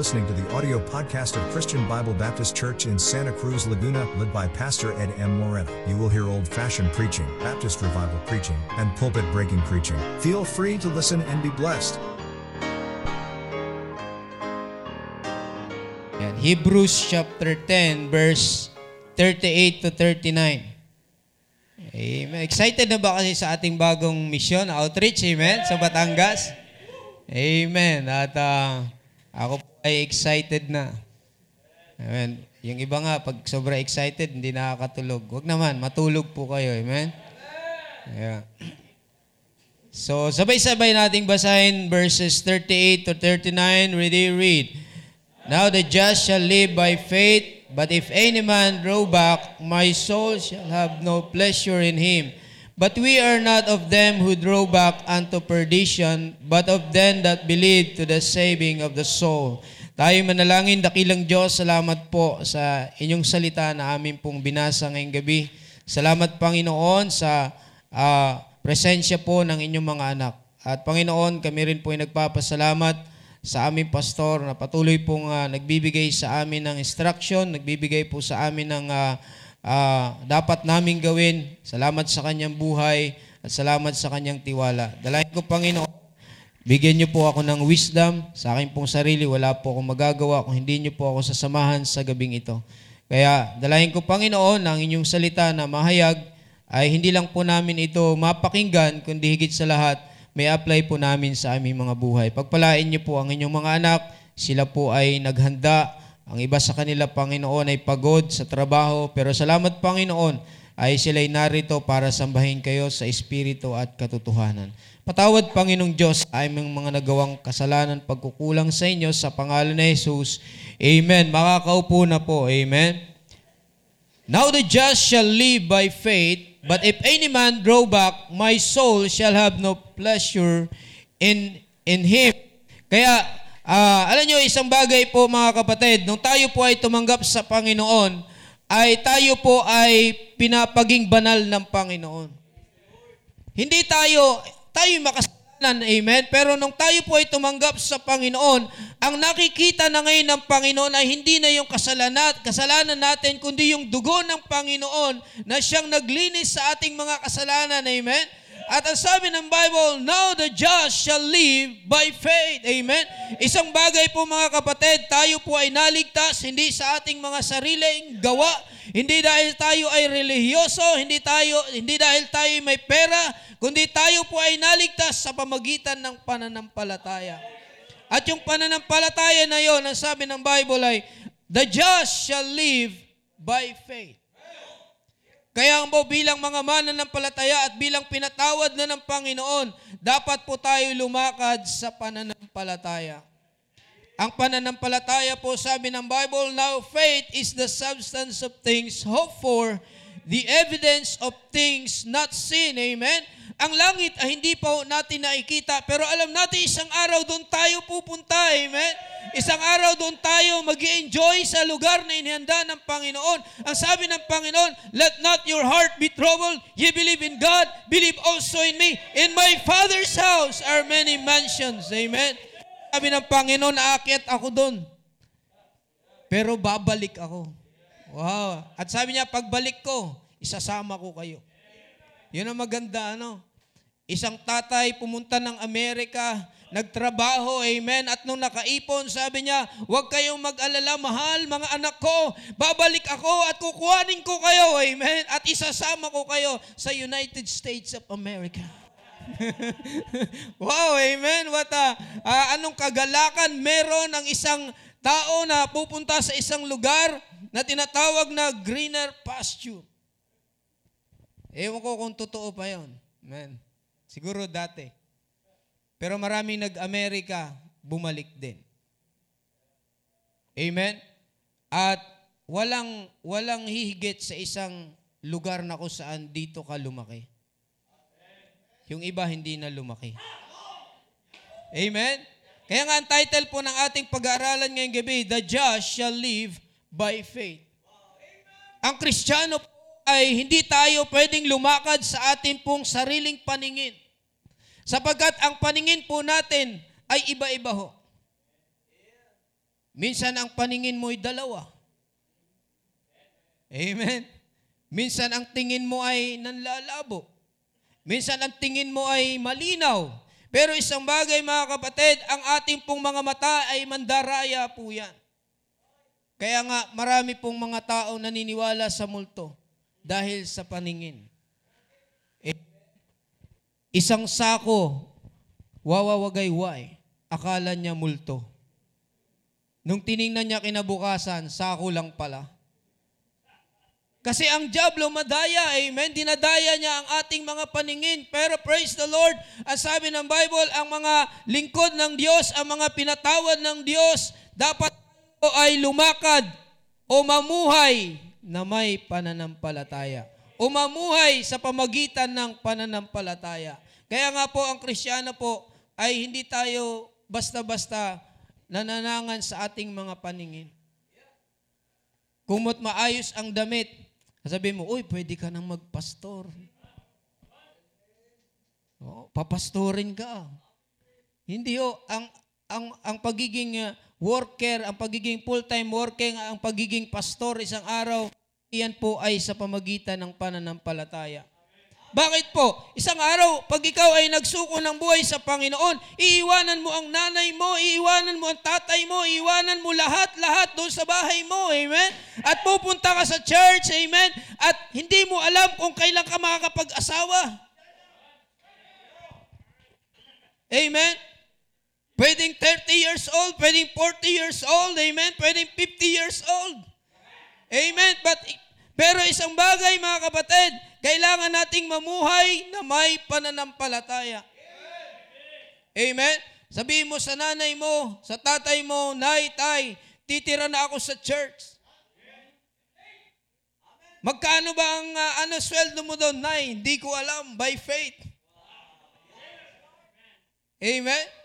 listening to the audio podcast of Christian Bible Baptist Church in Santa Cruz, Laguna, led by Pastor Ed M. Moreno. You will hear old fashioned preaching, Baptist revival preaching, and pulpit breaking preaching. Feel free to listen and be blessed. Yan. Hebrews chapter 10, verse 38 to 39. Amen. Excited na ba kasi sa ating bagong mission, outreach, amen, sa Batangas? Amen. At uh, ako ay excited na. Amen. Yung iba nga, pag sobra excited, hindi nakakatulog. Huwag naman, matulog po kayo. Amen? Yeah. So, sabay-sabay nating basahin verses 38 to 39. Ready, read. Now the just shall live by faith, but if any man draw back, my soul shall have no pleasure in him. But we are not of them who draw back unto perdition, but of them that believe to the saving of the soul. Tayo manalangin, dakilang Diyos, salamat po sa inyong salita na amin pong binasa ngayong gabi. Salamat, Panginoon, sa uh, presensya po ng inyong mga anak. At Panginoon, kami rin po ay nagpapasalamat sa aming pastor na patuloy pong uh, nagbibigay sa amin ng instruction, nagbibigay po sa amin ng uh, uh, dapat naming gawin. Salamat sa kanyang buhay at salamat sa kanyang tiwala. Dalayan ko, Panginoon, bigyan niyo po ako ng wisdom sa akin pong sarili. Wala po akong magagawa kung hindi niyo po ako sasamahan sa gabing ito. Kaya dalayan ko, Panginoon, ang inyong salita na mahayag ay hindi lang po namin ito mapakinggan, kundi higit sa lahat, may apply po namin sa aming mga buhay. Pagpalain niyo po ang inyong mga anak, sila po ay naghanda. Ang iba sa kanila, Panginoon, ay pagod sa trabaho. Pero salamat, Panginoon, ay sila'y narito para sambahin kayo sa Espiritu at katotohanan. Patawad, Panginoong Diyos, ay mga nagawang kasalanan, pagkukulang sa inyo sa pangalan ni Jesus. Amen. Makakaupo na po. Amen. Now the just shall live by faith, But if any man draw back, my soul shall have no pleasure in in him. Kaya, uh, alam nyo, isang bagay po mga kapatid, nung tayo po ay tumanggap sa Panginoon, ay tayo po ay pinapaging banal ng Panginoon. Hindi tayo, tayo makas Amen? Pero nung tayo po ay tumanggap sa Panginoon, ang nakikita na ngayon ng Panginoon ay hindi na yung kasalanan, kasalanan natin, kundi yung dugo ng Panginoon na siyang naglinis sa ating mga kasalanan. Amen? At ang sabi ng Bible, Now the just shall live by faith. Amen? Isang bagay po mga kapatid, tayo po ay naligtas, hindi sa ating mga sariling gawa, hindi dahil tayo ay relihiyoso, hindi tayo hindi dahil tayo may pera, kundi tayo po ay naligtas sa pamagitan ng pananampalataya. At yung pananampalataya na yon, ang sabi ng Bible ay, the just shall live by faith. Kaya mo bilang mga mananampalataya at bilang pinatawad na ng Panginoon, dapat po tayo lumakad sa pananampalataya. Ang pananampalataya po sabi ng Bible, now faith is the substance of things hoped for, the evidence of things not seen. Amen? Ang langit ay hindi pa natin nakikita, pero alam natin isang araw doon tayo pupunta. Amen? Isang araw doon tayo mag enjoy sa lugar na inihanda ng Panginoon. Ang sabi ng Panginoon, Let not your heart be troubled. Ye believe in God, believe also in me. In my Father's house are many mansions. Amen? Sabi ng Panginoon, aakyat ako doon. Pero babalik ako. Wow. At sabi niya, pagbalik ko, isasama ko kayo. Yun ang maganda, ano? Isang tatay pumunta ng Amerika, nagtrabaho, amen. At nung nakaipon, sabi niya, huwag kayong mag-alala, mahal, mga anak ko. Babalik ako at kukuhanin ko kayo, amen. At isasama ko kayo sa United States of America. wow, amen. What a, uh, anong kagalakan meron ang isang tao na pupunta sa isang lugar na tinatawag na greener pasture. Ewan ko kung totoo pa yon. Amen. Siguro dati. Pero maraming nag-Amerika, bumalik din. Amen? At walang, walang hihigit sa isang lugar na kung saan dito ka lumaki. Yung iba hindi na lumaki. Amen? Kaya nga ang title po ng ating pag-aaralan ngayong gabi, The Just Shall Live by Faith. Ang Kristiyano po ay hindi tayo pwedeng lumakad sa atin pong sariling paningin. Sapagkat ang paningin po natin ay iba-iba ho. Minsan ang paningin mo'y dalawa. Amen. Minsan ang tingin mo ay nanlalabo. Minsan ang tingin mo ay malinaw. Pero isang bagay mga kapatid, ang ating pong mga mata ay mandaraya po yan. Kaya nga marami pong mga tao naniniwala sa multo dahil sa paningin. Eh, isang sako, wawawagayway, akala niya multo. Nung tiningnan niya kinabukasan, sako lang pala. Kasi ang Diablo madaya, amen. Dinadaya niya ang ating mga paningin. Pero praise the Lord, ang sabi ng Bible, ang mga lingkod ng Diyos, ang mga pinatawad ng Diyos, dapat ay lumakad o mamuhay na may pananampalataya. O mamuhay sa pamagitan ng pananampalataya. Kaya nga po ang Kristiyano po ay hindi tayo basta-basta nananangan sa ating mga paningin. Kumot maayos ang damit, sabi mo, uy, pwede ka nang magpastor. Oh, papastorin ka. Hindi ho, ang ang ang pagiging uh, worker, ang pagiging full-time worker, ang pagiging pastor isang araw, iyan po ay sa pamagitan ng pananampalataya. Bakit po? Isang araw, pag ikaw ay nagsuko ng buhay sa Panginoon, iiwanan mo ang nanay mo, iiwanan mo ang tatay mo, iiwanan mo lahat-lahat doon sa bahay mo. Amen? At pupunta ka sa church. Amen? At hindi mo alam kung kailan ka makakapag-asawa. Amen? Pwedeng 30 years old, pwedeng 40 years old, amen? Pwedeng 50 years old. Amen? But, pero isang bagay mga kapatid, kailangan nating mamuhay na may pananampalataya. Amen? Sabihin mo sa nanay mo, sa tatay mo, Nay, Tay, titira na ako sa church. Magkano ba ang uh, ano sweldo mo doon, Nay? Hindi ko alam, by faith. Amen?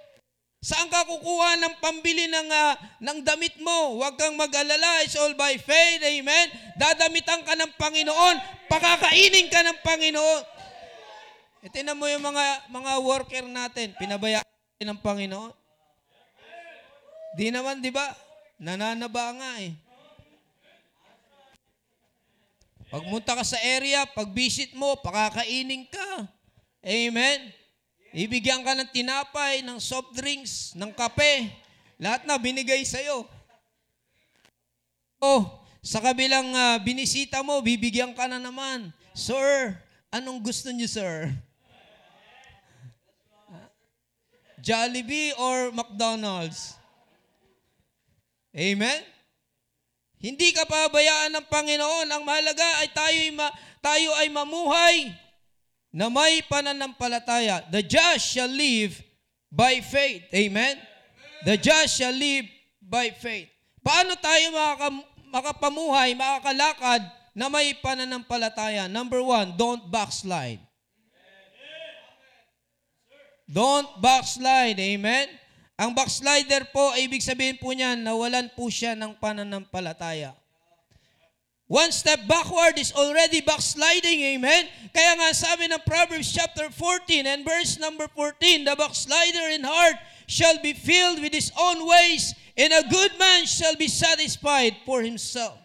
Saan ka kukuha ng pambili ng, uh, ng damit mo? Huwag kang mag-alala. It's all by faith. Amen? Dadamitan ka ng Panginoon. Pakakainin ka ng Panginoon. E, tinan mo yung mga, mga worker natin. Pinabayaan ng Panginoon. Di naman, di ba? Nananaba nga eh. Pagmunta ka sa area, pag visit mo, pakakainin ka. Amen? Ibigyan ka ng tinapay, ng soft drinks, ng kape. Lahat na binigay sa'yo. Oh, sa kabilang uh, binisita mo, bibigyan ka na naman. Sir, anong gusto niyo, sir? Jollibee or McDonald's? Amen? Hindi ka pabayaan ng Panginoon. Ang mahalaga ay tayo ay, ma, tayo ay mamuhay na may pananampalataya. The just shall live by faith. Amen? The just shall live by faith. Paano tayo makaka, makapamuhay, makakalakad na may pananampalataya? Number one, don't backslide. Don't backslide. Amen? Ang backslider po, ibig sabihin po niyan, nawalan po siya ng pananampalataya. One step backward is already backsliding, amen? Kaya nga sabi ng Proverbs chapter 14 and verse number 14, the backslider in heart shall be filled with his own ways, and a good man shall be satisfied for himself.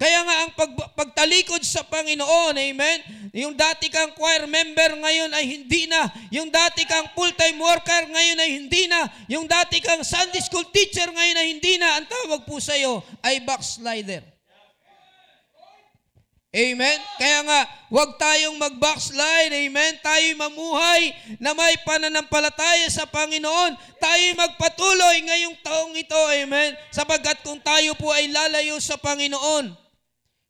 Kaya nga ang pag, pagtalikod sa Panginoon, amen? Yung dati kang choir member ngayon ay hindi na. Yung dati kang full-time worker ngayon ay hindi na. Yung dati kang Sunday school teacher ngayon ay hindi na. Ang tawag po sa iyo ay backslider. Amen? Kaya nga, huwag tayong mag-backslide. Amen? Tayo mamuhay na may pananampalataya sa Panginoon. Tayo magpatuloy ngayong taong ito. Amen? Sapagkat kung tayo po ay lalayo sa Panginoon,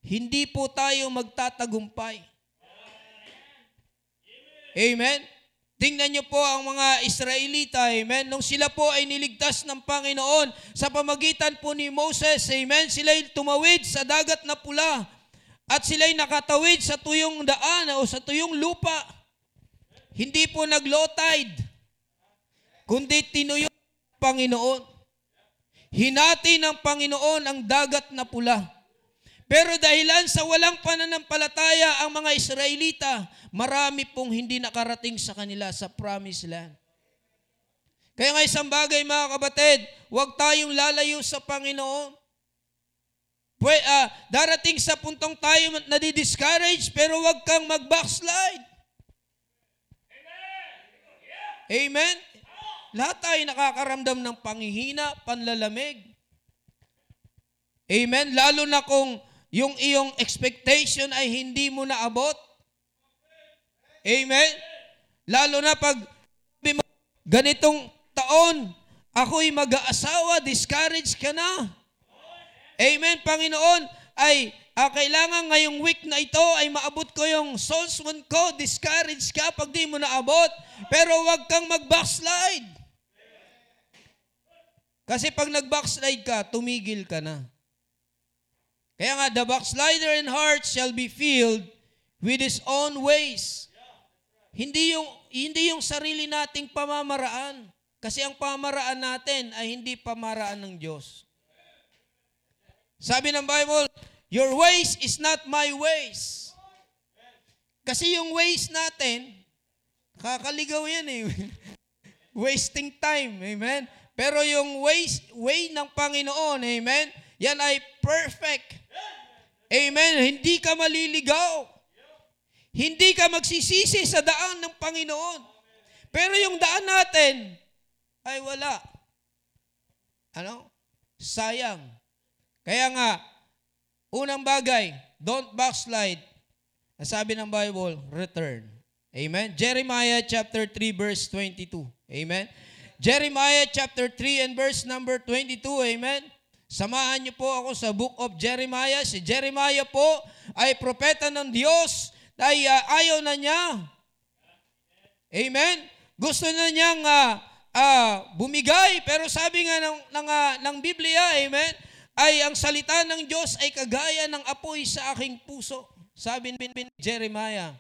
hindi po tayo magtatagumpay. Amen? Tingnan niyo po ang mga Israelita, amen? Nung sila po ay niligtas ng Panginoon sa pamagitan po ni Moses, amen? Sila ay tumawid sa dagat na pula. At sila'y nakatawid sa tuyong daan o sa tuyong lupa. Hindi po nag-low tide, kundi tinuyo ng Panginoon. Hinati ng Panginoon ang dagat na pula. Pero dahilan sa walang pananampalataya ang mga Israelita, marami pong hindi nakarating sa kanila sa promised land. Kaya nga isang bagay mga kapatid, huwag tayong lalayo sa Panginoon. Pwe, uh, darating sa puntong tayo nadi-discourage, pero huwag kang mag-backslide. Amen? Lahat tayo nakakaramdam ng panghihina, panlalamig. Amen? Lalo na kung yung iyong expectation ay hindi mo naabot. Amen? Lalo na pag ganitong taon, ako'y mag-aasawa, discouraged ka na. Amen, Panginoon, ay ah, kailangan ngayong week na ito ay maabot ko yung souls won ko, discouraged ka pag di mo naabot. Pero wag kang mag-backslide. Kasi pag nag-backslide ka, tumigil ka na. Kaya nga, the backslider in heart shall be filled with his own ways. Hindi yung, hindi yung sarili nating pamamaraan. Kasi ang pamaraan natin ay hindi pamaraan ng Diyos. Sabi ng Bible, your ways is not my ways. Kasi yung ways natin, kakaligaw yan eh. Wasting time, amen? Pero yung ways, way ng Panginoon, amen? Yan ay perfect. Amen? Hindi ka maliligaw. Hindi ka magsisisi sa daan ng Panginoon. Pero yung daan natin, ay wala. Ano? Sayang. Kaya nga, unang bagay, don't backslide. Ang sabi ng Bible, return. Amen? Jeremiah chapter 3 verse 22. Amen? Jeremiah chapter 3 and verse number 22. Amen? Samahan niyo po ako sa book of Jeremiah. Si Jeremiah po ay propeta ng Diyos ay uh, ayaw na niya. Amen? Gusto na niyang uh, uh, bumigay. Pero sabi nga ng, ng, uh, ng Biblia, amen, ay ang salita ng Diyos ay kagaya ng apoy sa aking puso. Sabi ni Jeremiah.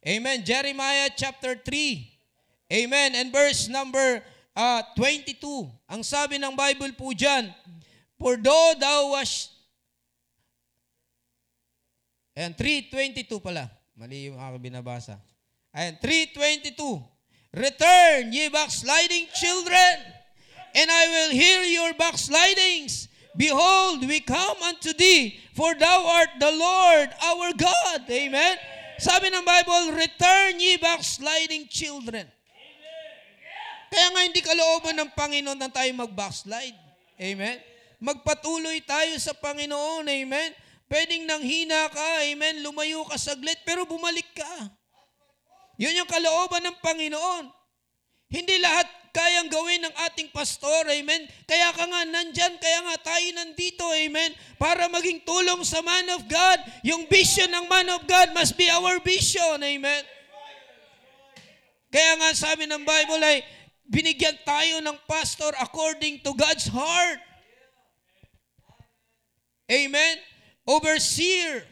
Amen. Jeremiah chapter 3. Amen. And verse number uh, 22. Ang sabi ng Bible po dyan, For though thou was... Ayan, 3.22 pala. Mali yung aking binabasa. Ayan, 3.22. Return, ye backsliding children, and I will hear your backslidings. Behold, we come unto thee, for thou art the Lord our God. Amen? Sabi ng Bible, return ye backsliding children. Kaya nga hindi kalooban ng Panginoon na tayo mag-backslide. Amen? Magpatuloy tayo sa Panginoon. Amen? Pwedeng nang hina ka, amen, lumayo ka saglit, pero bumalik ka. Yun yung kalooban ng Panginoon. Hindi lahat kayang gawin ng ating pastor, amen? Kaya ka nga nandyan, kaya nga tayo nandito, amen? Para maging tulong sa man of God. Yung vision ng man of God must be our vision, amen? Kaya nga sabi ng Bible ay, binigyan tayo ng pastor according to God's heart. Amen? Overseer.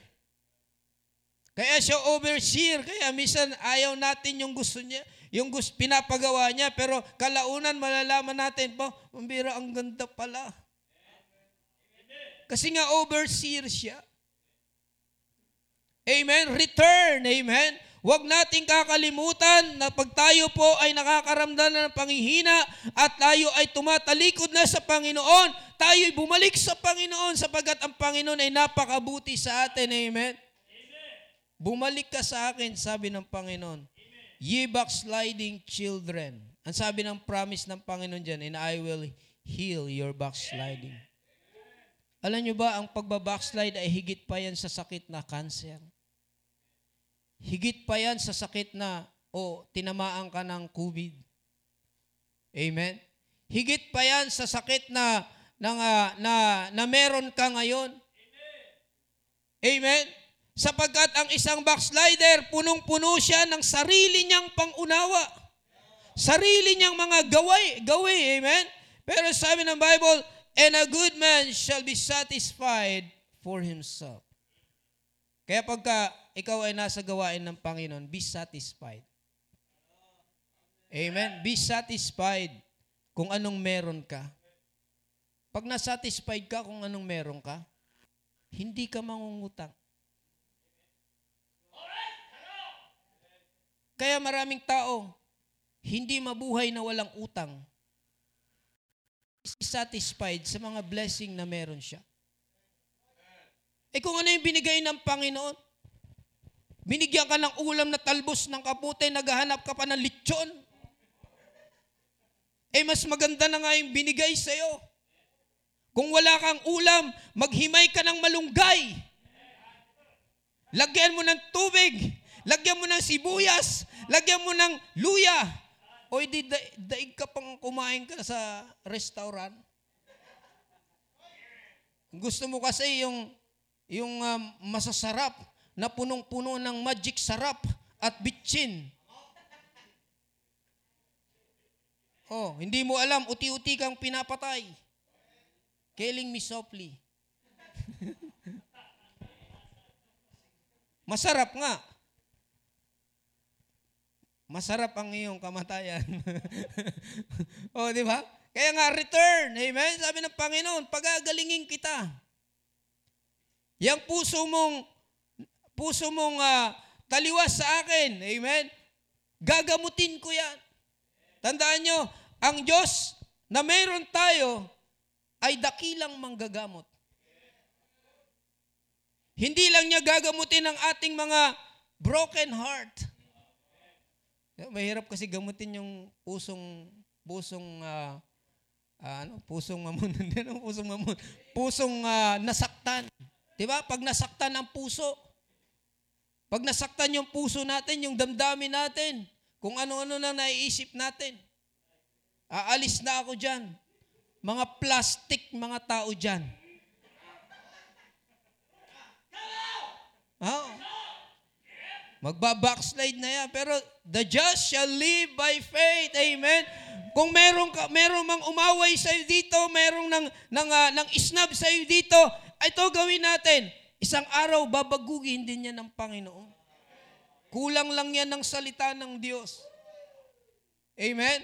Kaya siya overseer. Kaya minsan ayaw natin yung gusto niya, yung gusto, pinapagawa niya. Pero kalaunan malalaman natin, po, mambira ang ganda pala. Kasi nga overseer siya. Amen. Return. Amen. Huwag nating kakalimutan na pag tayo po ay nakakaramdam ng pangihina at tayo ay tumatalikod na sa Panginoon, tayo ay bumalik sa Panginoon sapagkat ang Panginoon ay napakabuti sa atin. Amen. Bumalik ka sa akin, sabi ng Panginoon. Ye backsliding children. Ang sabi ng promise ng Panginoon dyan, and I will heal your backsliding. Alam nyo ba, ang pagbabackslide ay higit pa yan sa sakit na cancer. Higit pa yan sa sakit na, o oh, tinamaan ka ng COVID. Amen? Higit pa yan sa sakit na, na, na, na meron ka ngayon. Amen? Amen? Sapagkat ang isang backslider, punong-puno siya ng sarili niyang pangunawa. Sarili niyang mga gaway, gaway, amen? Pero sabi ng Bible, and a good man shall be satisfied for himself. Kaya pagka ikaw ay nasa gawain ng Panginoon, be satisfied. Amen? Be satisfied kung anong meron ka. Pag nasatisfied ka kung anong meron ka, hindi ka mangungutang. Kaya maraming tao, hindi mabuhay na walang utang. satisfied sa mga blessing na meron siya. Eh kung ano yung binigay ng Panginoon, binigyan ka ng ulam na talbos ng kaputi, naghahanap ka pa ng lechon. Eh mas maganda na nga yung binigay sa'yo. Kung wala kang ulam, maghimay ka ng malunggay. Lagyan mo ng tubig. Lagyan mo ng sibuyas. Lagyan mo ng luya. O di da- daig ka pang kumain ka sa restaurant. Gusto mo kasi yung yung um, masasarap na punong-puno ng magic sarap at bitchin. Oh, hindi mo alam, uti-uti kang pinapatay. Killing me softly. Masarap nga. Masarap ang iyong kamatayan. oh, di ba? Kaya nga, return. Amen? Sabi ng Panginoon, pagagalingin kita. Yang puso mong, puso mong uh, taliwas sa akin. Amen? Gagamutin ko yan. Tandaan nyo, ang Diyos na meron tayo ay dakilang manggagamot. Hindi lang niya gagamutin ang ating mga broken heart. Mahirap kasi gamutin yung pusong pusong uh, uh, ano, pusong mamon, ano, pusong mamon, pusong uh, nasaktan. 'Di ba? Pag nasaktan ang puso, pag nasaktan yung puso natin, yung damdamin natin, kung ano-ano na naiisip natin, aalis na ako diyan. Mga plastic mga tao diyan. Oh. Magba-backslide na yan. Pero the just shall live by faith. Amen. Kung meron ka, meron mang umaway sa iyo dito, merong nang nang uh, nang isnab sa iyo dito, ito gawin natin. Isang araw babagugin din yan ng Panginoon. Kulang lang yan ng salita ng Diyos. Amen.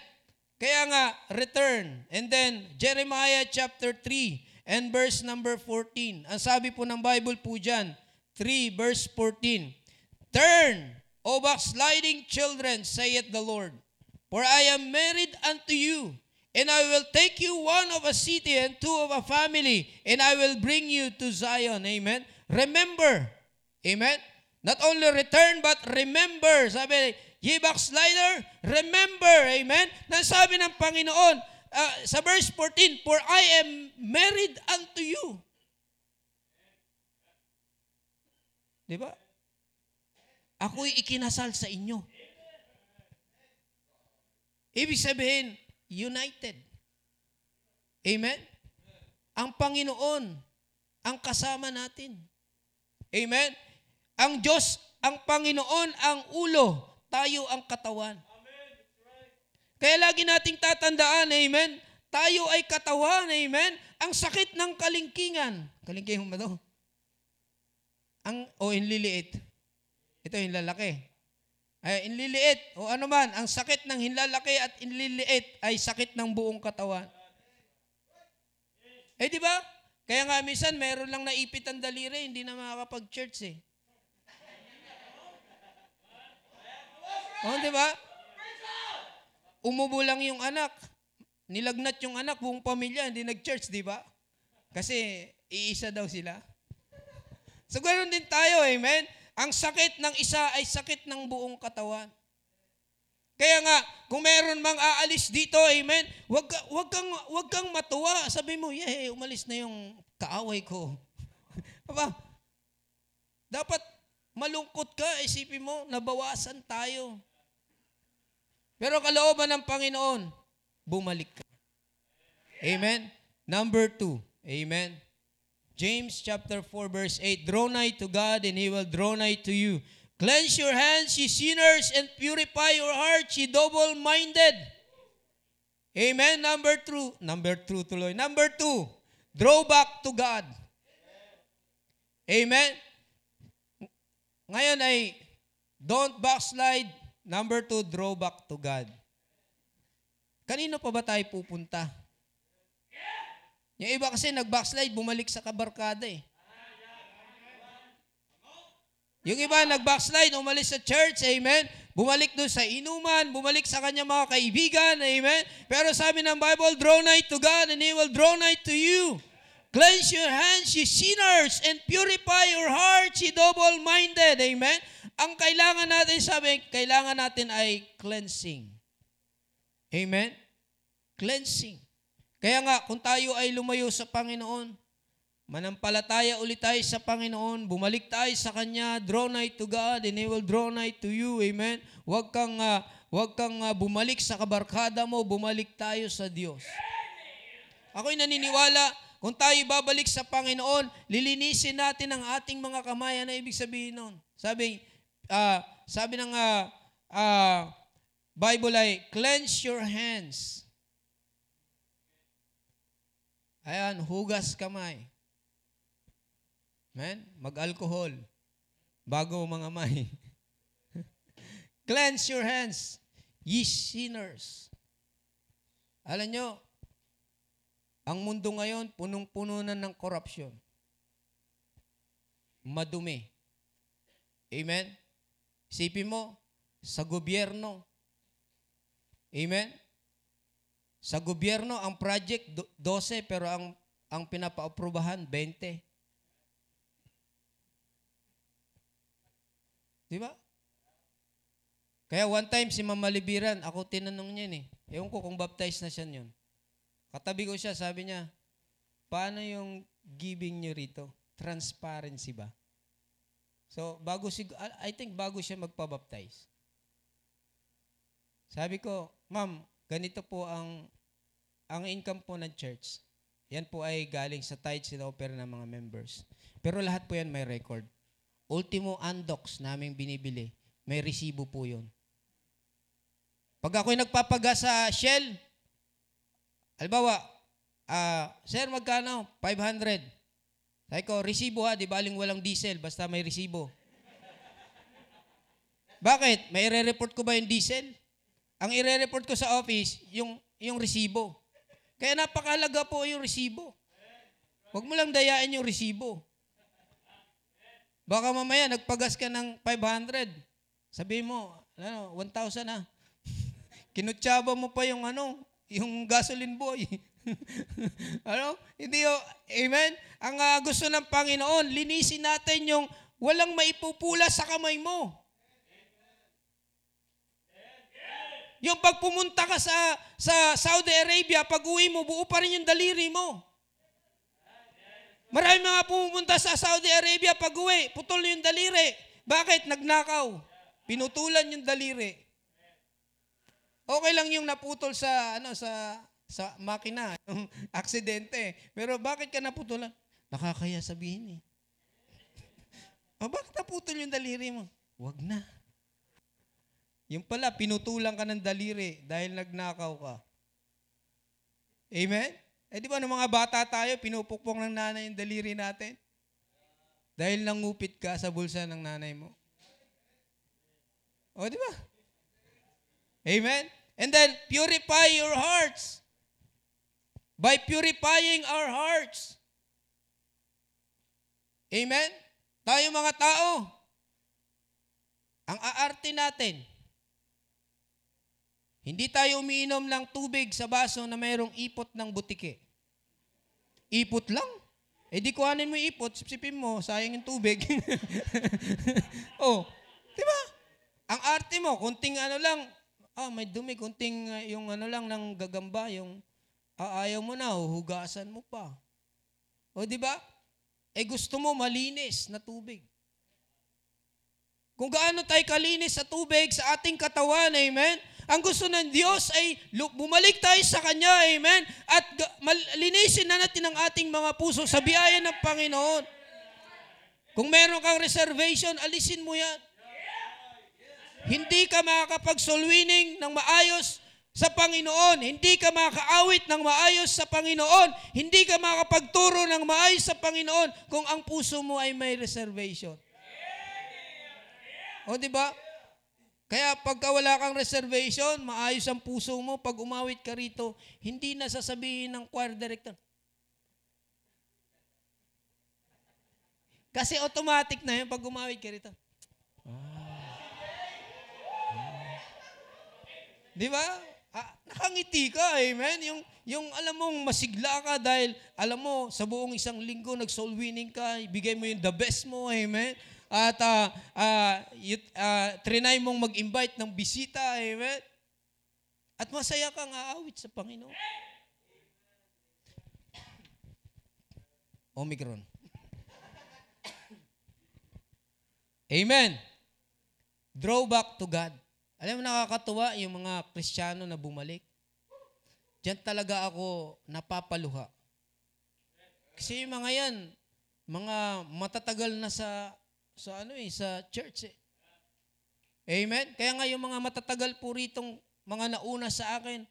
Kaya nga, return. And then, Jeremiah chapter 3 and verse number 14. Ang sabi po ng Bible po dyan, 3 verse 14. Turn, O backsliding children, saith the Lord, for I am married unto you, and I will take you one of a city and two of a family, and I will bring you to Zion. Amen. Remember. Amen. Not only return, but remember. Sabi, ye backslider, remember. Amen. Nasabi ng Panginoon, uh, sa verse 14, For I am married unto you. Di ba? Ako'y ikinasal sa inyo. Ibig sabihin, united. Amen? Ang Panginoon, ang kasama natin. Amen? Ang Diyos, ang Panginoon, ang ulo, tayo ang katawan. Kaya lagi nating tatandaan, amen? Tayo ay katawan, amen? Ang sakit ng kalingkingan. Kalingkingan ba to? Ang, o oh, inliliit. Ito yung lalaki. Ay, inliliit. O ano man, ang sakit ng hinlalaki at inliliit ay sakit ng buong katawan. Eh, di ba? Kaya nga minsan, meron lang naipit ang daliri, hindi na makakapag-church eh. Oh, di ba? Umubo lang yung anak. Nilagnat yung anak, buong pamilya, hindi nag-church, di ba? Kasi iisa daw sila. So, ganoon din tayo, amen? Ang sakit ng isa ay sakit ng buong katawan. Kaya nga, kung meron mang aalis dito, amen, wag, wag, kang, wag kang matuwa. Sabi mo, yeah, umalis na yung kaaway ko. Aba, dapat malungkot ka, isipin mo, nabawasan tayo. Pero kalooban ng Panginoon, bumalik ka. Amen? Number two, amen? James chapter 4 verse 8, Draw nigh to God and He will draw nigh to you. Cleanse your hands, ye sinners, and purify your hearts, ye double-minded. Amen. Number two. Number two tuloy. Number two, draw back to God. Amen. Ngayon ay, don't backslide. Number two, draw back to God. Kanino pa ba tayo pupunta? Yung iba kasi nag-backslide, bumalik sa kabarkada eh. Yung iba nag-backslide, umalis sa church, amen? Bumalik doon sa inuman, bumalik sa kanyang mga kaibigan. Amen? Pero sabi ng Bible, draw nigh to God and He will draw nigh to you. Cleanse your hands, ye sinners, and purify your hearts, ye double-minded. Amen? Ang kailangan natin, sabi, kailangan natin ay cleansing. Amen? Cleansing. Kaya nga, kung tayo ay lumayo sa Panginoon, manampalataya ulit tayo sa Panginoon, bumalik tayo sa Kanya, draw nigh to God, and He will draw nigh to you. Amen? Huwag kang, uh, huwag kang uh, bumalik sa kabarkada mo, bumalik tayo sa Diyos. Ako'y naniniwala, kung tayo babalik sa Panginoon, lilinisin natin ang ating mga kamay. Ano ibig sabihin nun? Sabi, uh, sabi ng uh, uh, Bible ay, cleanse your hands. Ayan, hugas kamay. Amen? Mag-alcohol. Bago mga may. cleanse your hands, ye sinners. Alam nyo, ang mundo ngayon, punong-puno na ng korupsyon. Madumi. Amen? Isipin mo, sa gobyerno. Amen? Sa gobyerno, ang project 12, pero ang, ang pinapa-aprobahan, 20. Di ba? Kaya one time si Mama Libiran, ako tinanong niya eh. Ewan ko kung baptized na siya yun. Katabi ko siya, sabi niya, paano yung giving niyo rito? Transparency ba? So, bago si, I think bago siya magpabaptize. Sabi ko, ma'am, ganito po ang, ang income po ng church. Yan po ay galing sa tithes na offer ng mga members. Pero lahat po yan may record. Ultimo andox naming binibili, may resibo po yun. Pag ako'y nagpapaga sa Shell, Halimbawa, uh, sir, magkano? 500. Sabi ko, resibo ha, di baling walang diesel, basta may resibo. Bakit? May ire-report ko ba yung diesel? Ang ire-report ko sa office, yung, yung resibo. Kaya napakalaga po yung resibo. Huwag mo lang dayain yung resibo. Baka mamaya, nagpagas ka ng 500. Sabi mo, ano, 1,000 ha. Kinutsaba mo pa yung ano, yung gasoline boy. ano? Hindi o, amen? Ang uh, gusto ng Panginoon, linisin natin yung walang maipupula sa kamay mo. Yung pag pumunta ka sa, sa Saudi Arabia, pag uwi mo, buo pa rin yung daliri mo. Marami mga pumunta sa Saudi Arabia, pag uwi, putol yung daliri. Bakit? Nagnakaw. Pinutulan yung daliri. Okay lang yung naputol sa ano sa sa makina, yung aksidente. Pero bakit ka naputulan? Nakakaya sabihin eh. o bakit naputol yung daliri mo? Wag na. Yung pala, pinutulan ka ng daliri dahil nagnakaw ka. Amen? Eh di ba ng mga bata tayo, pinupukpok ng nanay yung daliri natin? Dahil nangupit ka sa bulsa ng nanay mo. O di ba? Amen? And then, purify your hearts. By purifying our hearts. Amen? Tayo mga tao, ang aarte natin, hindi tayo umiinom ng tubig sa baso na mayroong ipot ng butike. Ipot lang. Eh di kuhanin mo ipot, sipsipin mo, sayang yung tubig. oh, di ba? Ang arte mo, kunting ano lang, ah, may dumi, kunting uh, yung ano lang ng gagamba, yung ah, ayaw mo na, huhugasan mo pa. O di ba? Eh gusto mo malinis na tubig. Kung gaano tayo kalinis sa tubig sa ating katawan, amen? Ang gusto ng Diyos ay bumalik tayo sa Kanya, amen? At linisin na natin ang ating mga puso sa biyaya ng Panginoon. Kung meron kang reservation, alisin mo yan. Hindi ka makakapag-soul winning ng maayos sa Panginoon. Hindi ka makakaawit ng maayos sa Panginoon. Hindi ka makakapagturo ng maayos sa Panginoon kung ang puso mo ay may reservation. O, di ba? Kaya pagka wala kang reservation, maayos ang puso mo, pag umawit ka rito, hindi na sasabihin ng choir director. Kasi automatic na yun pag umawit ka rito. Ah. Di ba? Ah, nakangiti ka, amen? Yung, yung alam mong masigla ka dahil alam mo, sa buong isang linggo, nag-soul winning ka, ibigay mo yung the best mo, amen? At uh, uh, uh, trinay mong mag-invite ng bisita, amen? At masaya kang aawit sa Panginoon. Omicron. Amen. Draw back to God. Alam mo, nakakatuwa yung mga Kristiyano na bumalik. Diyan talaga ako napapaluha. Kasi yung mga yan, mga matatagal na sa sa ano eh, sa church eh. Amen? Kaya nga yung mga matatagal po ritong mga nauna sa akin,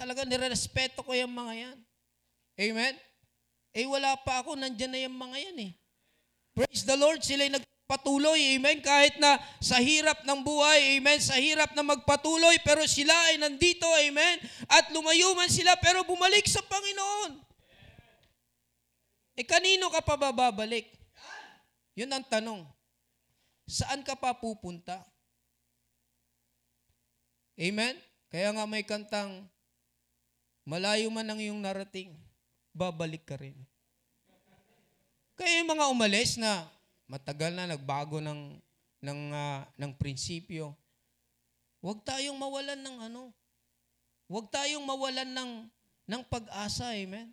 talaga nirerespeto ko yung mga yan. Amen? Eh wala pa ako, nandyan na yung mga yan eh. Praise the Lord, sila'y nagpatuloy, amen, kahit na sa hirap ng buhay, amen, sa hirap na magpatuloy, pero sila ay nandito, amen, at lumayo man sila, pero bumalik sa Panginoon. Eh kanino ka pa bababalik? Yun ang tanong. Saan ka pa pupunta? Amen? Kaya nga may kantang, malayo man ang iyong narating, babalik ka rin. Kaya yung mga umalis na matagal na nagbago ng ng uh, ng prinsipyo, huwag tayong mawalan ng ano. Huwag tayong mawalan ng ng pag-asa, amen.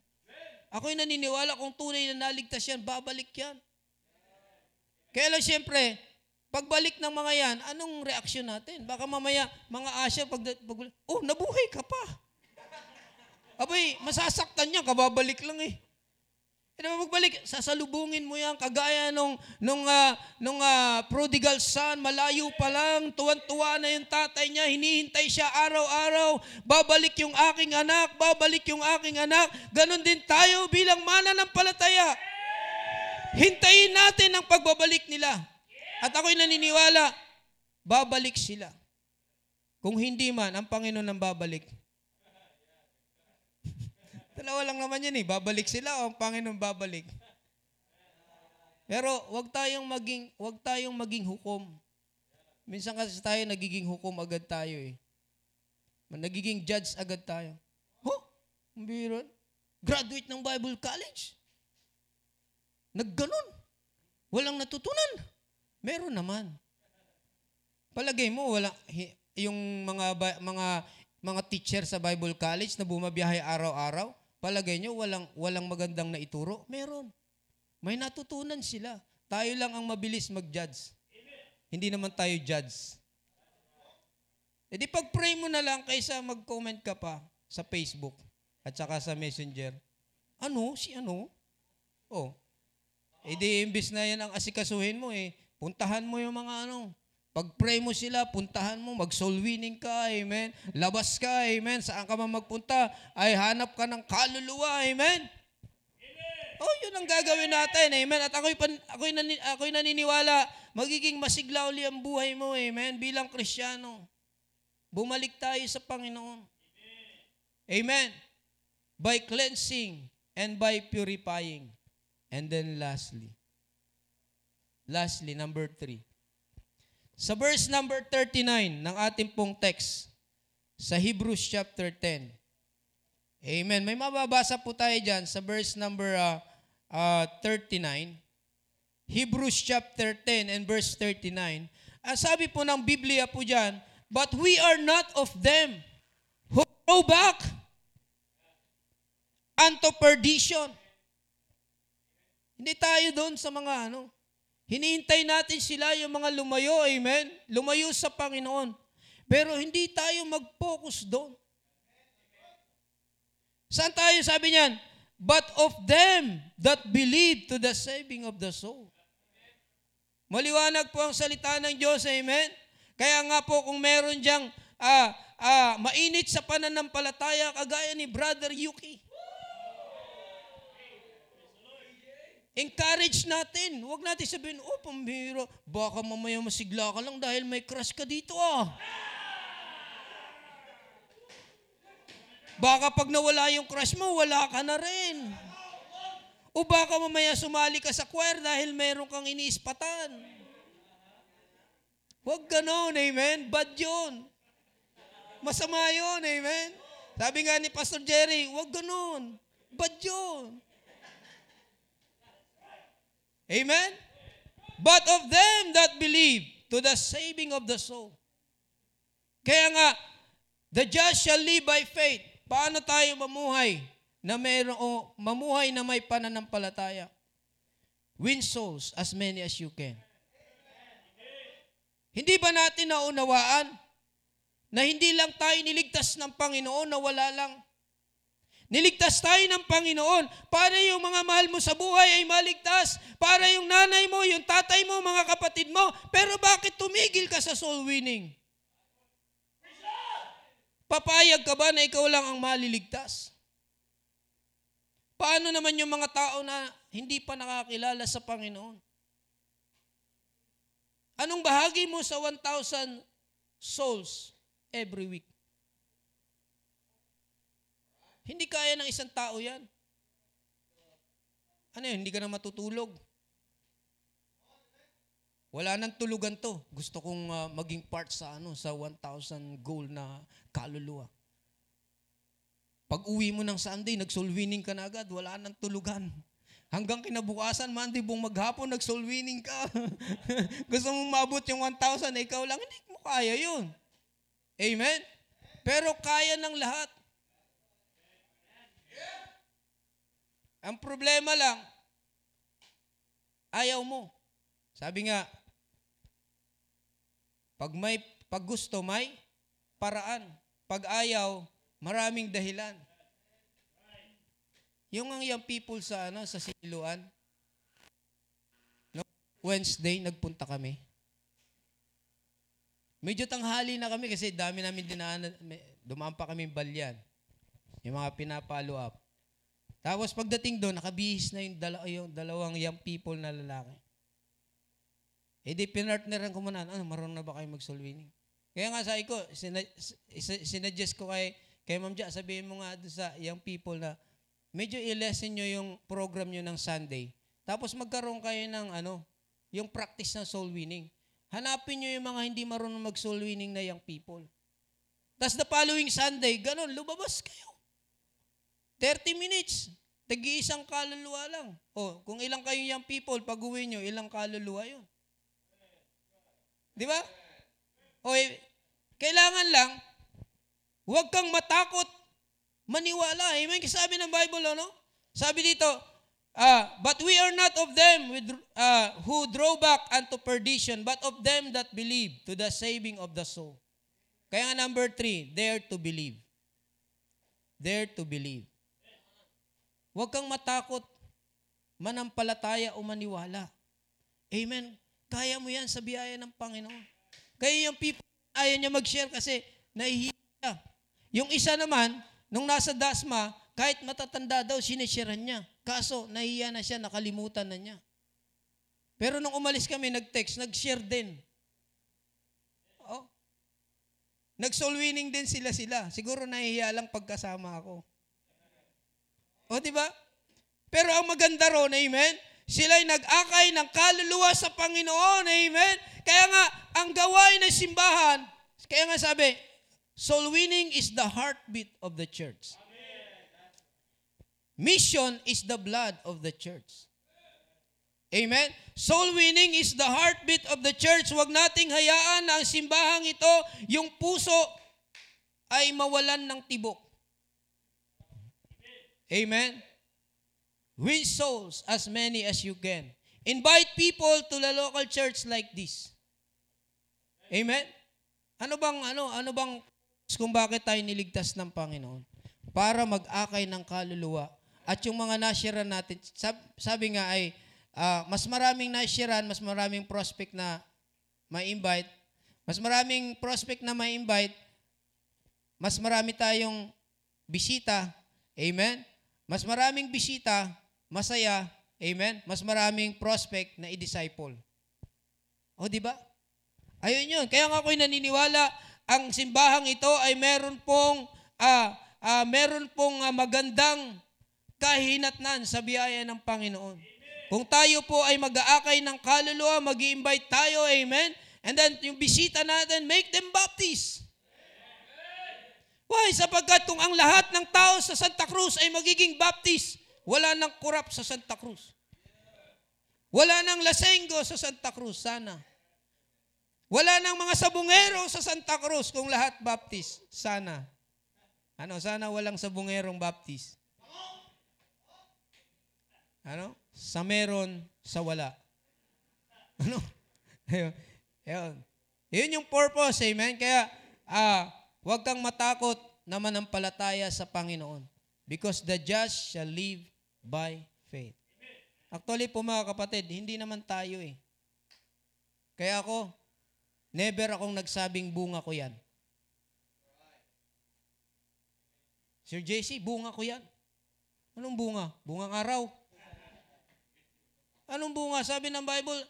Ako'y naniniwala kung tunay na naligtas yan, babalik yan. Kaya lang siyempre, pagbalik ng mga yan, anong reaksyon natin? Baka mamaya, mga asya, pag, pag oh, nabuhay ka pa. Abay, masasaktan niya, kababalik lang eh. E naman magbalik, sasalubungin mo yan, kagaya nung, nung, uh, nung uh, prodigal son, malayo pa lang, tuwan-tuwa na yung tatay niya, hinihintay siya araw-araw, babalik yung aking anak, babalik yung aking anak. Ganon din tayo bilang mana ng palataya. Hintayin natin ang pagbabalik nila. At ako'y naniniwala, babalik sila. Kung hindi man, ang Panginoon ang babalik. Dalawa lang naman yan eh. Babalik sila o ang Panginoon babalik. Pero wag tayong maging wag tayong maging hukom. Minsan kasi tayo nagiging hukom agad tayo eh. Nagiging judge agad tayo. Ho? Biron? Graduate ng Bible College? Nagganon. Walang natutunan. Meron naman. Palagay mo wala yung mga mga mga teacher sa Bible College na bumabiyahe araw-araw, Palagay nyo, walang, walang magandang na ituro? Meron. May natutunan sila. Tayo lang ang mabilis mag-judge. Hindi naman tayo judge. E di pag-pray mo na lang kaysa mag-comment ka pa sa Facebook at saka sa Messenger. Ano? Si ano? Oh. E di imbis na yan ang asikasuhin mo eh. Puntahan mo yung mga ano, pag-pray mo sila, puntahan mo, mag-soul winning ka, amen. Labas ka, amen. Saan ka man magpunta, ay hanap ka ng kaluluwa, amen. amen. Oh, yun ang gagawin natin, amen. At ako'y, pan, ako'y, nani, ako'y naniniwala, magiging masigla uli ang buhay mo, amen, bilang kristyano. Bumalik tayo sa Panginoon. Amen. By cleansing and by purifying. And then lastly, lastly, number three, sa verse number 39 ng ating pong text, sa Hebrews chapter 10. Amen. May mababasa po tayo dyan sa verse number uh, uh, 39. Hebrews chapter 10 and verse 39. Ang sabi po ng Biblia po dyan, But we are not of them who go back unto perdition. Hindi tayo doon sa mga ano, Hinihintay natin sila yung mga lumayo, amen? Lumayo sa Panginoon. Pero hindi tayo mag-focus doon. Saan tayo sabi niyan? But of them that believe to the saving of the soul. Maliwanag po ang salita ng Diyos, amen? Kaya nga po kung meron diyang ah, ah, mainit sa pananampalataya, kagaya ni Brother Yuki. Encourage natin. Huwag natin sabihin, oh, pambiro, baka mamaya masigla ka lang dahil may crush ka dito ah. Baka pag nawala yung crush mo, wala ka na rin. O baka mamaya sumali ka sa choir dahil meron kang iniispatan. Huwag ganon, amen? Bad yun. Masama yun, amen? Sabi nga ni Pastor Jerry, wag ganun. Bad yun. Amen? But of them that believe to the saving of the soul. Kaya nga, the just shall live by faith. Paano tayo mamuhay na mayroong o mamuhay na may pananampalataya? Win souls as many as you can. Hindi ba natin naunawaan na hindi lang tayo niligtas ng Panginoon na wala lang? Niligtas tayo ng Panginoon para yung mga mahal mo sa buhay ay maligtas. Para yung nanay mo, yung tatay mo, mga kapatid mo. Pero bakit tumigil ka sa soul winning? Papayag ka ba na ikaw lang ang maliligtas? Paano naman yung mga tao na hindi pa nakakilala sa Panginoon? Anong bahagi mo sa 1,000 souls every week? Hindi kaya ng isang tao yan. Ano yun, hindi ka na matutulog. Wala nang tulugan to. Gusto kong uh, maging part sa ano sa 1,000 goal na kaluluwa. Pag uwi mo ng Sunday, nag-soul winning ka na agad, wala nang tulugan. Hanggang kinabukasan, Monday buong maghapon, nag-soul winning ka. Gusto mong mabot yung 1,000, ikaw lang, hindi mo kaya yun. Amen? Pero kaya ng lahat. Ang problema lang, ayaw mo. Sabi nga, pag may pag gusto may paraan. Pag ayaw, maraming dahilan. Yung ang young people sa ano sa Siluan, no, Wednesday nagpunta kami. Medyo tanghali na kami kasi dami namin dinaan, dumaan pa kami balyan. Yung mga pinapalo up. Tapos pagdating doon, nakabihis na yung, dala, yung dalawang young people na lalaki. Eh di pinartneran ko muna, ano, marunong na ba kayo mag-soul winning? Kaya nga sabi ko, sinuggest ko kay, kay Ma'am Ja, sabihin mo nga doon sa young people na medyo i-lesson nyo yung program nyo ng Sunday. Tapos magkaroon kayo ng ano, yung practice ng soul winning. Hanapin nyo yung mga hindi marunong mag-soul winning na young people. Tapos the following Sunday, ganun, lumabas kayo. 30 minutes. Tagi-isang kaluluwa lang. O, kung ilang kayo young people, pag uwi nyo, ilang kaluluwa yun. Di ba? O, eh, kailangan lang, huwag kang matakot maniwala. Amen? Sabi ng Bible, ano? Sabi dito, uh, but we are not of them with, uh, who draw back unto perdition, but of them that believe to the saving of the soul. Kaya number three, dare to believe. Dare to believe. Huwag kang matakot, manampalataya o maniwala. Amen. Kaya mo yan sa biyaya ng Panginoon. Kaya yung people, ayaw niya mag-share kasi nahihiya. Yung isa naman, nung nasa Dasma, kahit matatanda daw, sinisharean niya. Kaso, nahiya na siya, nakalimutan na niya. Pero nung umalis kami, nag-text, nag-share din. Oh. Nag-soul winning din sila sila. Siguro nahihiya lang pagkasama ako. O, di ba? Pero ang maganda ron, amen? Sila'y nag-akay ng kaluluwa sa Panginoon, amen? Kaya nga, ang gawain ng simbahan, kaya nga sabi, soul winning is the heartbeat of the church. Mission is the blood of the church. Amen? Soul winning is the heartbeat of the church. Huwag nating hayaan na ang simbahang ito, yung puso ay mawalan ng tibok. Amen? Win souls as many as you can. Invite people to the local church like this. Amen? Ano bang, ano, ano bang, kung bakit tayo niligtas ng Panginoon? Para mag-akay ng kaluluwa. At yung mga nashiran natin, sabi, sabi nga ay, uh, mas maraming nashiran, mas maraming prospect na ma-invite, mas maraming prospect na ma-invite, mas marami tayong bisita. Amen? Mas maraming bisita, masaya, amen? Mas maraming prospect na i-disciple. O, di ba? Ayun yun. Kaya nga ako'y naniniwala, ang simbahang ito ay meron pong, uh, uh, meron pong uh, magandang kahinatnan sa biyaya ng Panginoon. Kung tayo po ay mag-aakay ng kaluluwa, mag invite tayo, amen? And then yung bisita natin, make them baptize. Why? Sapagkat kung ang lahat ng tao sa Santa Cruz ay magiging baptist, wala nang kurap sa Santa Cruz. Wala nang lasenggo sa Santa Cruz, sana. Wala nang mga sabungero sa Santa Cruz kung lahat baptist, sana. Ano, sana walang sabungerong baptist. Ano? Sa meron, sa wala. Ano? Ayun. Ayun. Yun yung purpose, amen? Kaya, ah, huwag kang matakot na manampalataya sa Panginoon. Because the just shall live by faith. Actually po mga kapatid, hindi naman tayo eh. Kaya ako, never akong nagsabing bunga ko yan. Sir JC, bunga ko yan. Anong bunga? Bungang araw. Anong bunga? Sabi ng Bible,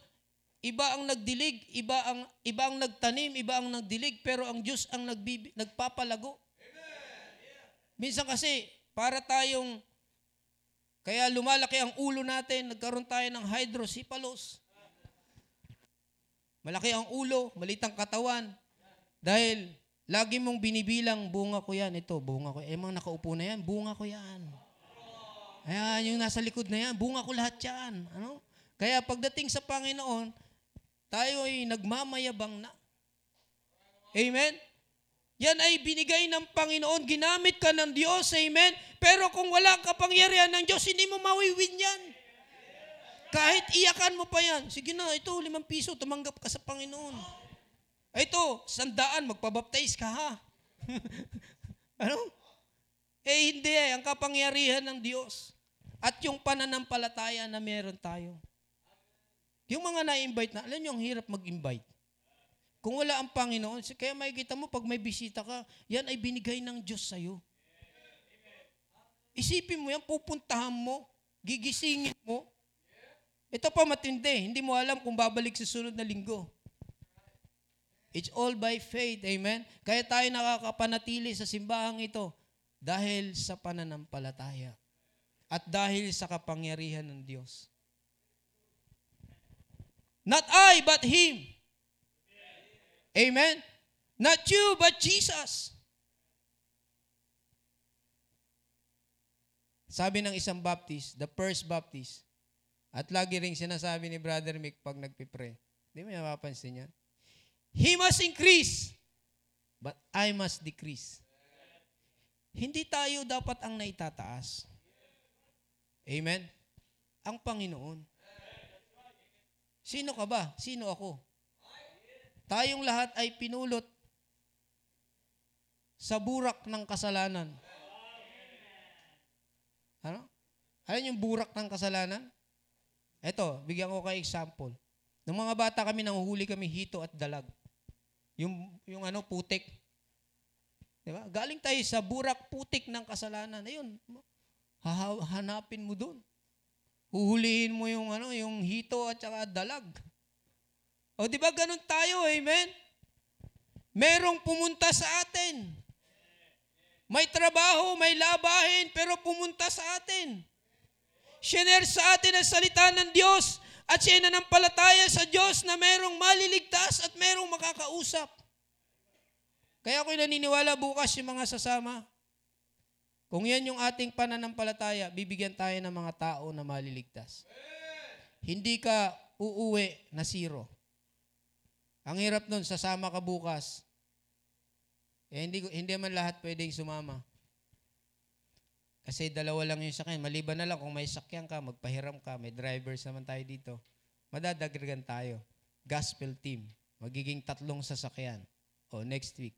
iba ang nagdilig, iba ang iba ang nagtanim, iba ang nagdilig, pero ang Diyos ang nagbibi, nagpapalago. Minsan kasi para tayong kaya lumalaki ang ulo natin, nagkaroon tayo ng hydrocephalus. Malaki ang ulo, malitang katawan. Dahil lagi mong binibilang, bunga ko yan, ito, bunga ko. Eh, mga nakaupo na yan, bunga ko yan. Ayan, yung nasa likod na yan, bunga ko lahat yan. Ano? Kaya pagdating sa Panginoon, tayo ay nagmamayabang na. Amen? Yan ay binigay ng Panginoon. Ginamit ka ng Diyos. Amen? Pero kung wala ang kapangyarihan ng Diyos, hindi mo mawiwin yan. Kahit iyakan mo pa yan. Sige na, ito, limang piso, tumanggap ka sa Panginoon. Ito, sandaan, magpabaptize ka ha. ano? Eh hindi eh, ang kapangyarihan ng Diyos. At yung pananampalataya na meron tayo. Yung mga na-invite na, alam nyo, ang hirap mag-invite. Kung wala ang Panginoon, kaya makikita mo, pag may bisita ka, yan ay binigay ng Diyos sa'yo. Isipin mo yan, pupuntahan mo, gigisingin mo. Ito pa matindi, hindi mo alam kung babalik sa sunod na linggo. It's all by faith, amen? Kaya tayo nakakapanatili sa simbahang ito dahil sa pananampalataya at dahil sa kapangyarihan ng Diyos. Not I, but Him. Amen? Not you, but Jesus. Sabi ng isang Baptist, the first Baptist, at lagi ring sinasabi ni Brother Mick pag nagpipre, hindi mo napapansin yan? He must increase, but I must decrease. Hindi tayo dapat ang naitataas. Amen? Ang Panginoon. Sino ka ba? Sino ako? Tayong lahat ay pinulot sa burak ng kasalanan. Ano? Alam yung burak ng kasalanan? Ito, bigyan ko kayo example. Nung mga bata kami, nanguhuli kami hito at dalag. Yung, yung ano, putik. Diba? Galing tayo sa burak putik ng kasalanan. Ayun, hanapin mo doon. Huhulihin mo yung ano, yung hito at saka dalag. O di ba ganun tayo, amen? Merong pumunta sa atin. May trabaho, may labahin, pero pumunta sa atin. Shiner sa atin ang salita ng Diyos at siya nanampalataya sa Diyos na merong maliligtas at merong makakausap. Kaya ako'y naniniwala bukas yung mga sasama. Kung yan yung ating pananampalataya, bibigyan tayo ng mga tao na maliligtas. Hindi ka uuwi na zero. Ang hirap nun, sasama ka bukas. Eh, hindi, hindi man lahat pwedeng sumama. Kasi dalawa lang yung sakyan. Maliban na lang kung may sakyan ka, magpahiram ka, may drivers naman tayo dito. Madadagdagan tayo. Gospel team. Magiging tatlong sasakyan. O, next week.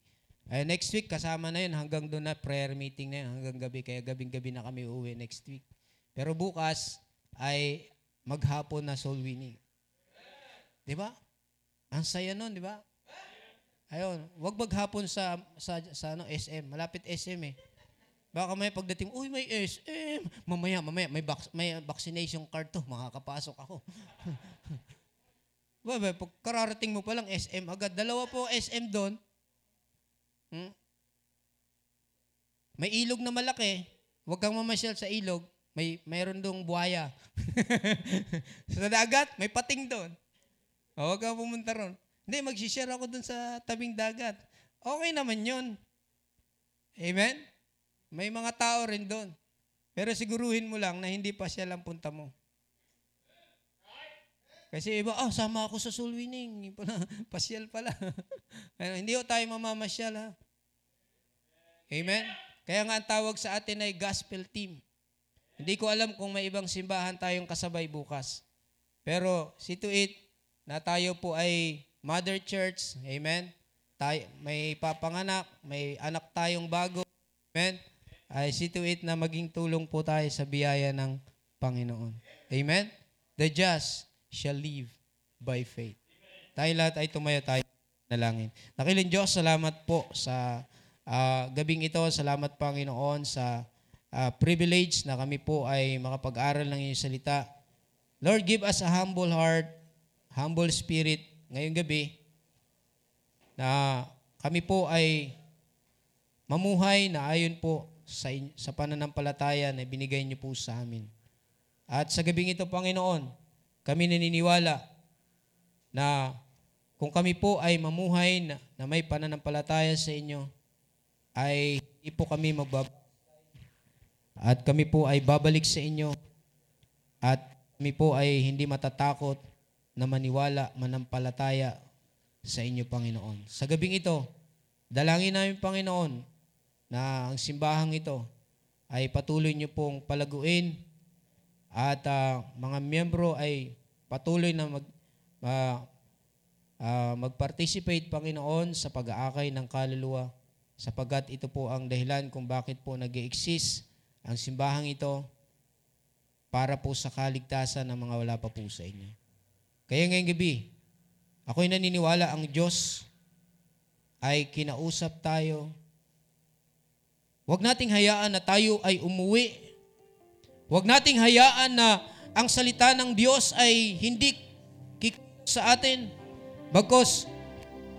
Ay, next week, kasama na yun. Hanggang doon na, prayer meeting na yun. Hanggang gabi. Kaya gabing-gabi na kami uwi next week. Pero bukas, ay maghapon na soul winning. Di ba? Ang saya nun, di ba? Ayun, wag maghapon sa, sa, sa ano, SM. Malapit SM eh. Baka may pagdating, uy, may SM. Mamaya, mamaya, may, vac- may vaccination card to. Makakapasok ako. ba, ba, pag kararating mo pa lang SM, agad. Dalawa po SM doon. Hmm? May ilog na malaki. Huwag kang mamasyal sa ilog. May mayroon dong buhaya. sa dagat, may pating doon. O, huwag kang pumunta ron. Hindi, mag-share ako doon sa tabing dagat. Okay naman yun. Amen? May mga tao rin doon. Pero siguruhin mo lang na hindi pa siya lang punta mo. Kasi iba, ah, sama ako sa soul winning. Pala, pasyal pala. Ano, hindi ko tayo mamamasyal ha. Amen? Kaya nga ang tawag sa atin ay gospel team. Hindi ko alam kung may ibang simbahan tayong kasabay bukas. Pero see to it na tayo po ay mother church. Amen? Tayo, may papanganak, may anak tayong bago. Amen? Ay see to it na maging tulong po tayo sa biyaya ng Panginoon. Amen? The just shall live by faith. Tayo lahat ay tumayo tayo nalangin. Nakilin Diyos, salamat po sa ah, gabing ito. Salamat Panginoon sa ah, privilege na kami po ay makapag-aral ng iyong salita. Lord, give us a humble heart, humble spirit ngayong gabi na kami po ay mamuhay na ayon po sa, sa pananampalataya na binigay niyo po sa amin. At sa gabing ito, Panginoon, kami naniniwala na kung kami po ay mamuhay na, na may pananampalataya sa inyo, ay hindi po kami magbab at kami po ay babalik sa inyo at kami po ay hindi matatakot na maniwala, manampalataya sa inyo, Panginoon. Sa gabing ito, dalangin namin, Panginoon, na ang simbahang ito ay patuloy niyo pong palaguin at ah, mga miyembro ay patuloy na mag, ah, ah, mag-participate, Panginoon, sa pag-aakay ng kaluluwa sapagat ito po ang dahilan kung bakit po nag exist ang simbahang ito para po sa kaligtasan ng mga wala pa po sa inyo. Kaya ngayong gabi, ako'y naniniwala ang Diyos ay kinausap tayo. Huwag nating hayaan na tayo ay umuwi. Huwag nating hayaan na ang salita ng Diyos ay hindi kik sa atin. Bagkos,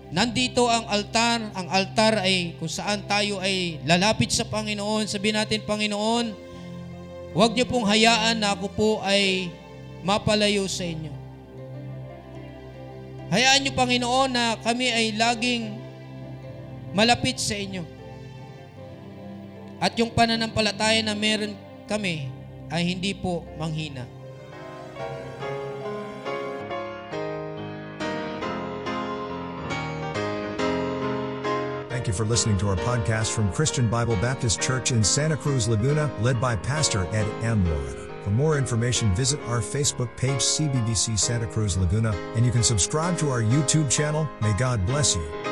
nandito ang altar. Ang altar ay kung saan tayo ay lalapit sa Panginoon. Sabihin natin, Panginoon, huwag niyo pong hayaan na ako po ay mapalayo sa inyo. Hayaan niyo, Panginoon, na kami ay laging malapit sa inyo. At yung pananampalataya na meron kami ay hindi po manghina. Thank you for listening to our podcast from Christian Bible Baptist Church in Santa Cruz, Laguna, led by Pastor Ed M. Loretta. For more information, visit our Facebook page, CBBC Santa Cruz Laguna, and you can subscribe to our YouTube channel. May God bless you.